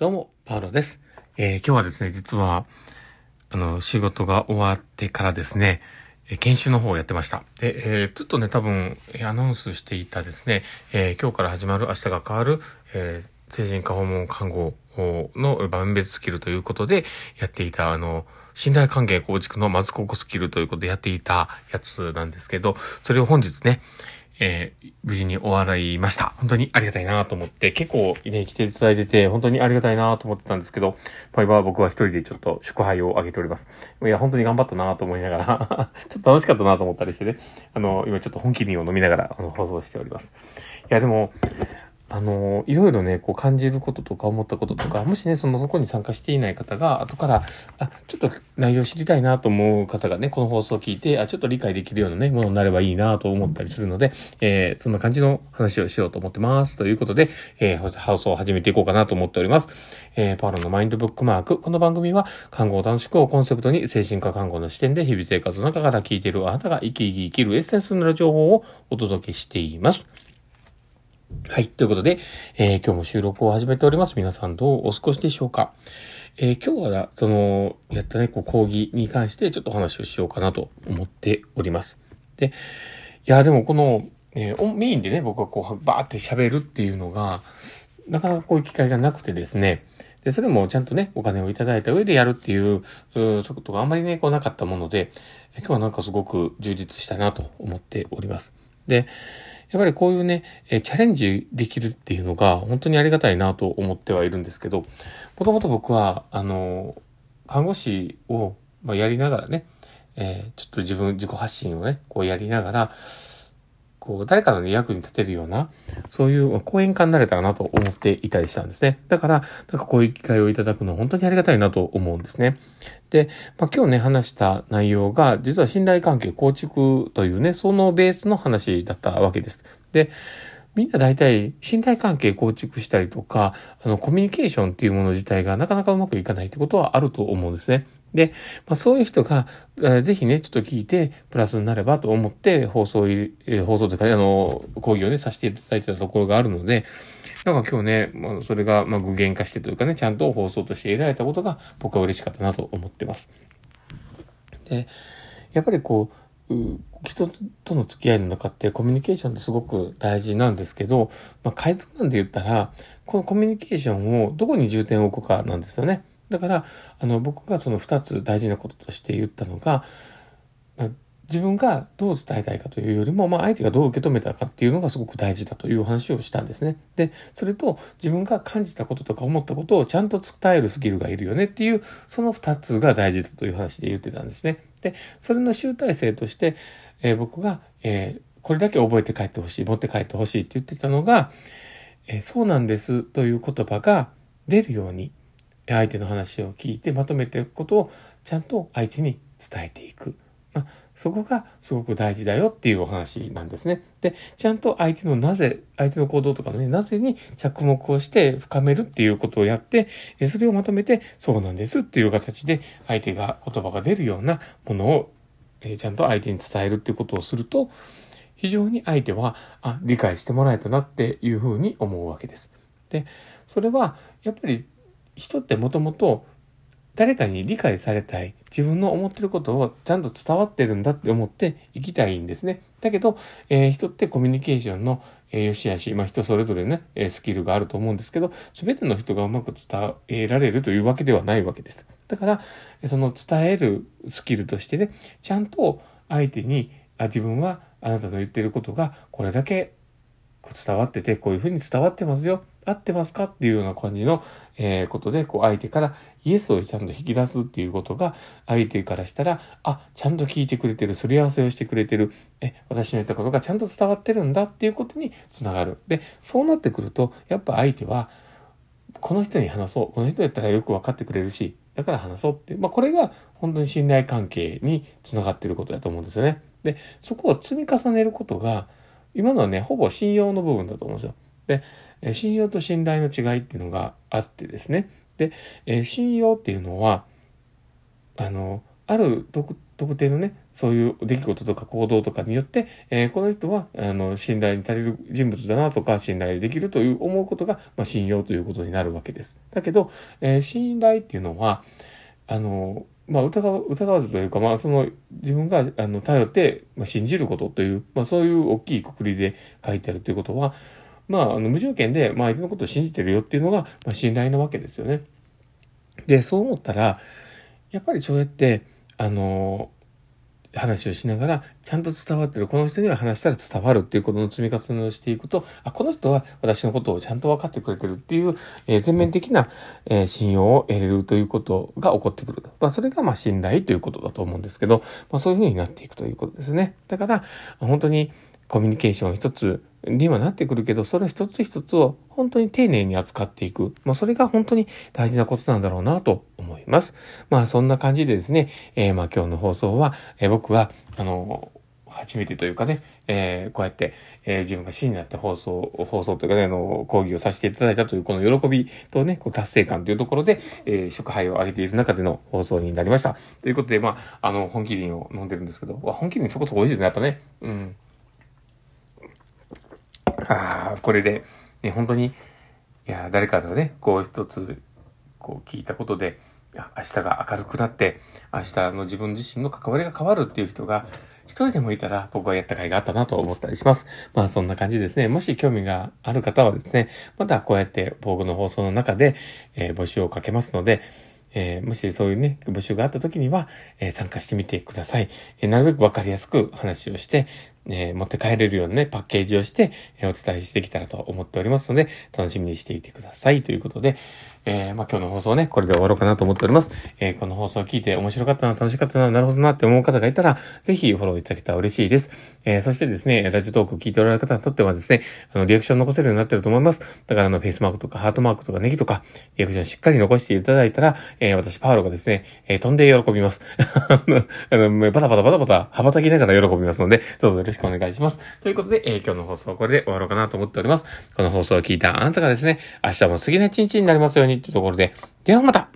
どうも、パウロです。えー、今日はですね、実は、あの、仕事が終わってからですね、研修の方をやってました。で、えー、ずっとね、多分、アナウンスしていたですね、えー、今日から始まる、明日が変わる、えー、精神科訪問看護の番別スキルということで、やっていた、あの、信頼関係構築のまずここスキルということでやっていたやつなんですけど、それを本日ね、えー、無事に終わりました。本当にありがたいなと思って、結構ね、来ていただいてて、本当にありがたいなと思ってたんですけど、まあ、今は僕は一人でちょっと祝杯をあげております。いや、本当に頑張ったなと思いながら ちょっと楽しかったなと思ったりしてね、あの、今ちょっと本気にを飲みながら、あの、放送しております。いや、でも、あの、いろいろね、こう感じることとか思ったこととか、もしね、そのそこに参加していない方が、後から、あ、ちょっと内容知りたいなと思う方がね、この放送を聞いて、あ、ちょっと理解できるようなね、ものになればいいなと思ったりするので、えー、そんな感じの話をしようと思ってます。ということで、えー、放送を始めていこうかなと思っております。えー、パウロのマインドブックマーク。この番組は、看護を楽しくをコンセプトに、精神科看護の視点で日々生活の中から聞いているあなたが生き生き生きるエッセンスのな情報をお届けしています。はい。ということで、えー、今日も収録を始めております。皆さんどうお過ごしでしょうかえー、今日は、その、やったね、こう、講義に関してちょっとお話をしようかなと思っております。で、いや、でもこの、えー、メインでね、僕はこう、バーって喋るっていうのが、なかなかこういう機会がなくてですね、で、それもちゃんとね、お金をいただいた上でやるっていう、うそういうことがあんまりね、こうなかったもので、今日はなんかすごく充実したなと思っております。で、やっぱりこういうね、えチャレンジできるっていうのが本当にありがたいなと思ってはいるんですけど、もともと僕は、あの、看護師を、まやりながらね、えー、ちょっと自分、自己発信をね、こうやりながら、こう、誰かの、役に立てるような、そういう講演家になれたらなと思っていたりしたんですね。だから、なんかこういう機会をいただくのは本当にありがたいなと思うんですね。で、まあ、今日ね、話した内容が、実は信頼関係構築というね、そのベースの話だったわけです。で、みんな大体信頼関係構築したりとか、あの、コミュニケーションっていうもの自体がなかなかうまくいかないってことはあると思うんですね。で、まあ、そういう人が、えー、ぜひね、ちょっと聞いて、プラスになればと思って、放送えー、放送というか、ね、あの、講義をね、させていただいてたところがあるので、なんか今日ね、まあ、それが、まあ、具現化してというかね、ちゃんと放送として得られたことが、僕は嬉しかったなと思ってます。で、やっぱりこう、う人との付き合いの中ってコミュニケーションってすごく大事なんですけど、まあ、かいつまんで言ったら、このコミュニケーションをどこに重点を置くかなんですよね。だから、あの、僕がその二つ大事なこととして言ったのが、自分がどう伝えたいかというよりも、まあ相手がどう受け止めたかっていうのがすごく大事だという話をしたんですね。で、それと自分が感じたこととか思ったことをちゃんと伝えるスキルがいるよねっていう、その二つが大事だという話で言ってたんですね。で、それの集大成として、えー、僕が、えー、これだけ覚えて帰ってほしい、持って帰ってほしいって言ってたのが、えー、そうなんですという言葉が出るように、相手の話を聞いてまとめていくことをちゃんと相手に伝えていく。まあ、そこがすごく大事だよっていうお話なんですね。で、ちゃんと相手のなぜ、相手の行動とかね、なぜに着目をして深めるっていうことをやって、それをまとめて、そうなんですっていう形で相手が言葉が出るようなものを、えちゃんと相手に伝えるっていうことをすると、非常に相手は、あ、理解してもらえたなっていうふうに思うわけです。で、それは、やっぱり人ってもともと誰かに理解されたい。自分の思ってることをちゃんと伝わってるんだって思って生きたいんですね。だけど、えー、人ってコミュニケーションの、えー、良し悪し、まあ人それぞれね、えー、スキルがあると思うんですけど、すべての人がうまく伝えられるというわけではないわけです。だから、その伝えるスキルとしてね、ちゃんと相手に、あ自分はあなたの言ってることがこれだけ伝わってて、こういうふうに伝わってますよ。合ってますかっていうような感じの、えー、ことで、こう相手からイエスをちゃんと引き出すっていうことが、相手からしたら、あ、ちゃんと聞いてくれてる、すり合わせをしてくれてる、え、私の言ったことがちゃんと伝わってるんだっていうことにつながる。で、そうなってくると、やっぱ相手は、この人に話そう。この人やったらよく分かってくれるし、だから話そうって。まあ、これが本当に信頼関係につながっていることだと思うんですよね。で、そこを積み重ねることが、今のはね、ほぼ信用の部分だと思うんですよ。で、信用と信頼の違いっていうのがあってですね。で、信用っていうのは、あの、ある特定のね、そういう出来事とか行動とかによって、えー、この人は、あの、信頼に足りる人物だなとか、信頼できるという思うことが、まあ、信用ということになるわけです。だけど、えー、信頼っていうのは、あの、まあ、疑わ疑わずというか、まあ、その、自分が、あの、頼って、まあ、信じることという、まあ、そういう大きいくくりで書いてあるということは、まあ、あの、無条件で、まあ、相手のことを信じてるよっていうのが、まあ、信頼なわけですよね。で、そう思ったら、やっぱりそうやって、あの、話をしながら、ちゃんと伝わってる。この人には話したら伝わるっていうことの積み重ねをしていくと、あ、この人は私のことをちゃんと分かってくれてるっていう、えー、全面的な、えー、信用を得れるということが起こってくる。まあ、それがまあ信頼ということだと思うんですけど、まあ、そういうふうになっていくということですね。だから、本当にコミュニケーション一つにはなってくるけど、それ一つ一つを本当に丁寧に扱っていく。まあ、それが本当に大事なことなんだろうなと思います。まあ、そんな感じでですね、えー、まあ、今日の放送は、えー、僕は、あの初めてというかね、えー、こうやって、えー、自分が死になって放送、放送というかね、あの、講義をさせていただいたというこの喜びとね、こう達成感というところで、えー、食杯を上げている中での放送になりました。ということで、まあ、あの、本気輪を飲んでるんですけど、本気輪そこそこ美味しいですね、やっぱね。うん。ああ、これで、ね、本当に、いや、誰かがね、こう一つ、こう聞いたことで、明日が明るくなって、明日の自分自身の関わりが変わるっていう人が、一人でもいたら僕はやった甲斐があったなと思ったりします。まあそんな感じですね。もし興味がある方はですね、またこうやって僕の放送の中で、えー、募集をかけますので、えー、もしそういうね、募集があった時には、えー、参加してみてください。え、なるべくわかりやすく話をして、え持って帰れるようなね、パッケージをして、えお伝えしてきたらと思っておりますので、楽しみにしていてください。ということで、えー、まあ、今日の放送ね、これで終わろうかなと思っております。え、この放送を聞いて面白かったな、楽しかったな、なるほどなって思う方がいたら、ぜひフォローいただけたら嬉しいです。え、そしてですね、ラジオトークを聞いておられる方にとってはですね、あの、リアクション残せるようになってると思います。だから、あの、フェイスマークとかハートマークとかネギとか、リアクションしっかり残していただいたら、え、私、パウロがですね、え、飛んで喜びます。あの、バタバタバタバタ、羽ばたきながら喜びますので、どうぞろしくお願いします。ということで、えー、今日の放送はこれで終わろうかなと思っております。この放送を聞いたあなたがですね、明日も素敵な一日になりますようにというところで、ではまた